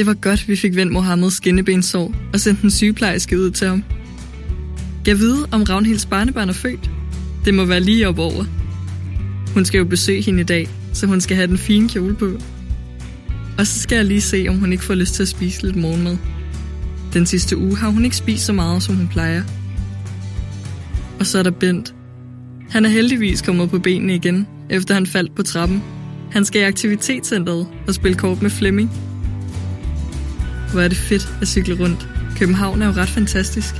Det var godt, vi fik vendt Mohammeds skinnebensår og sendt en sygeplejerske ud til ham. Jeg vide, om Ravnhilds barnebarn er født. Det må være lige op over. Hun skal jo besøge hende i dag, så hun skal have den fine kjole på. Og så skal jeg lige se, om hun ikke får lyst til at spise lidt morgenmad. Den sidste uge har hun ikke spist så meget, som hun plejer. Og så er der Bent. Han er heldigvis kommet på benene igen, efter han faldt på trappen. Han skal i aktivitetscenteret og spille kort med Flemming. Hvor er det fedt at cykle rundt. København er jo ret fantastisk.